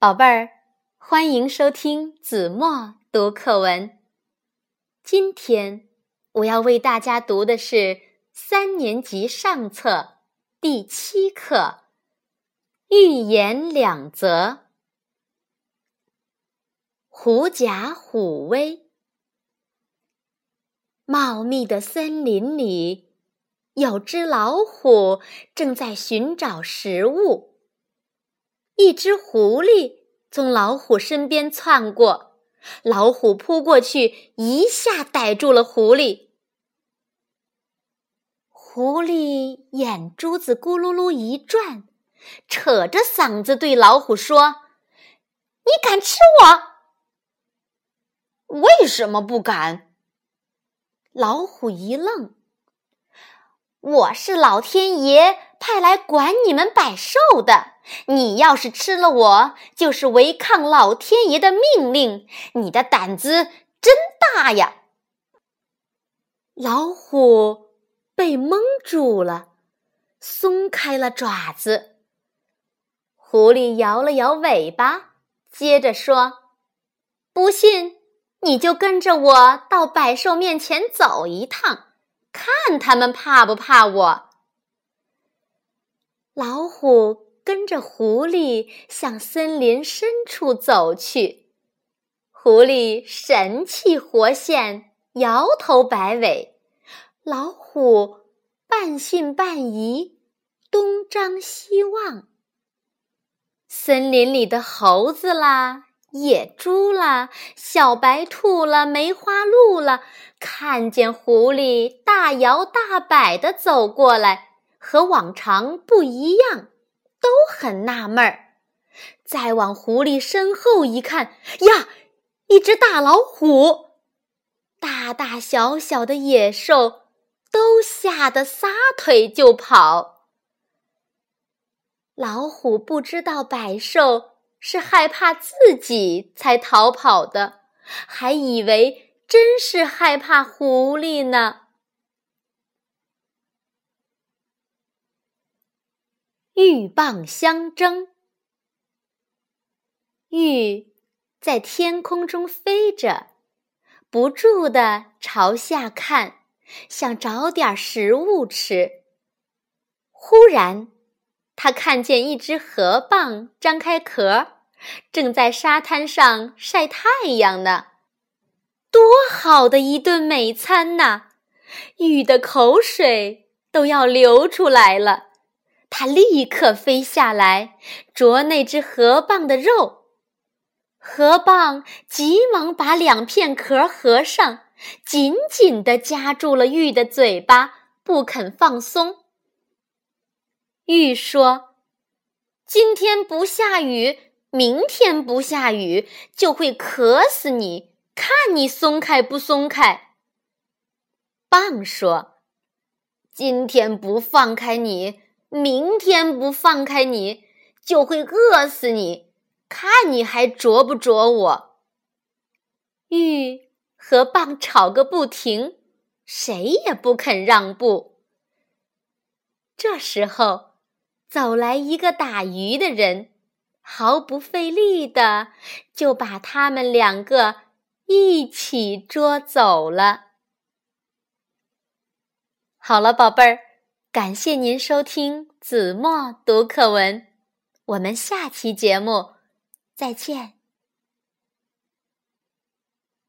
宝贝儿，欢迎收听子墨读课文。今天我要为大家读的是三年级上册第七课《寓言两则》。狐假虎威。茂密的森林里，有只老虎正在寻找食物。一只狐狸从老虎身边窜过，老虎扑过去，一下逮住了狐狸。狐狸眼珠子咕噜噜一转，扯着嗓子对老虎说：“你敢吃我？为什么不敢？”老虎一愣：“我是老天爷派来管你们百兽的。”你要是吃了我，就是违抗老天爷的命令。你的胆子真大呀！老虎被蒙住了，松开了爪子。狐狸摇了摇尾巴，接着说：“不信，你就跟着我到百兽面前走一趟，看他们怕不怕我。”老虎。跟着狐狸向森林深处走去，狐狸神气活现，摇头摆尾；老虎半信半疑，东张西望。森林里的猴子啦、野猪啦、小白兔啦、梅花鹿啦，看见狐狸大摇大摆的走过来，和往常不一样。都很纳闷儿，再往狐狸身后一看，呀，一只大老虎！大大小小的野兽都吓得撒腿就跑。老虎不知道百兽是害怕自己才逃跑的，还以为真是害怕狐狸呢。鹬蚌相争，鹬在天空中飞着，不住地朝下看，想找点食物吃。忽然，他看见一只河蚌张开壳，正在沙滩上晒太阳呢。多好的一顿美餐呐！鹬的口水都要流出来了。他立刻飞下来啄那只河蚌的肉，河蚌急忙把两片壳合上，紧紧地夹住了玉的嘴巴，不肯放松。玉说：“今天不下雨，明天不下雨，就会渴死你，看你松开不松开。”蚌说：“今天不放开你。”明天不放开你，就会饿死你！看你还啄不啄我？玉和蚌吵个不停，谁也不肯让步。这时候，走来一个打鱼的人，毫不费力的就把他们两个一起捉走了。好了，宝贝儿。感谢您收听子墨读课文，我们下期节目再见。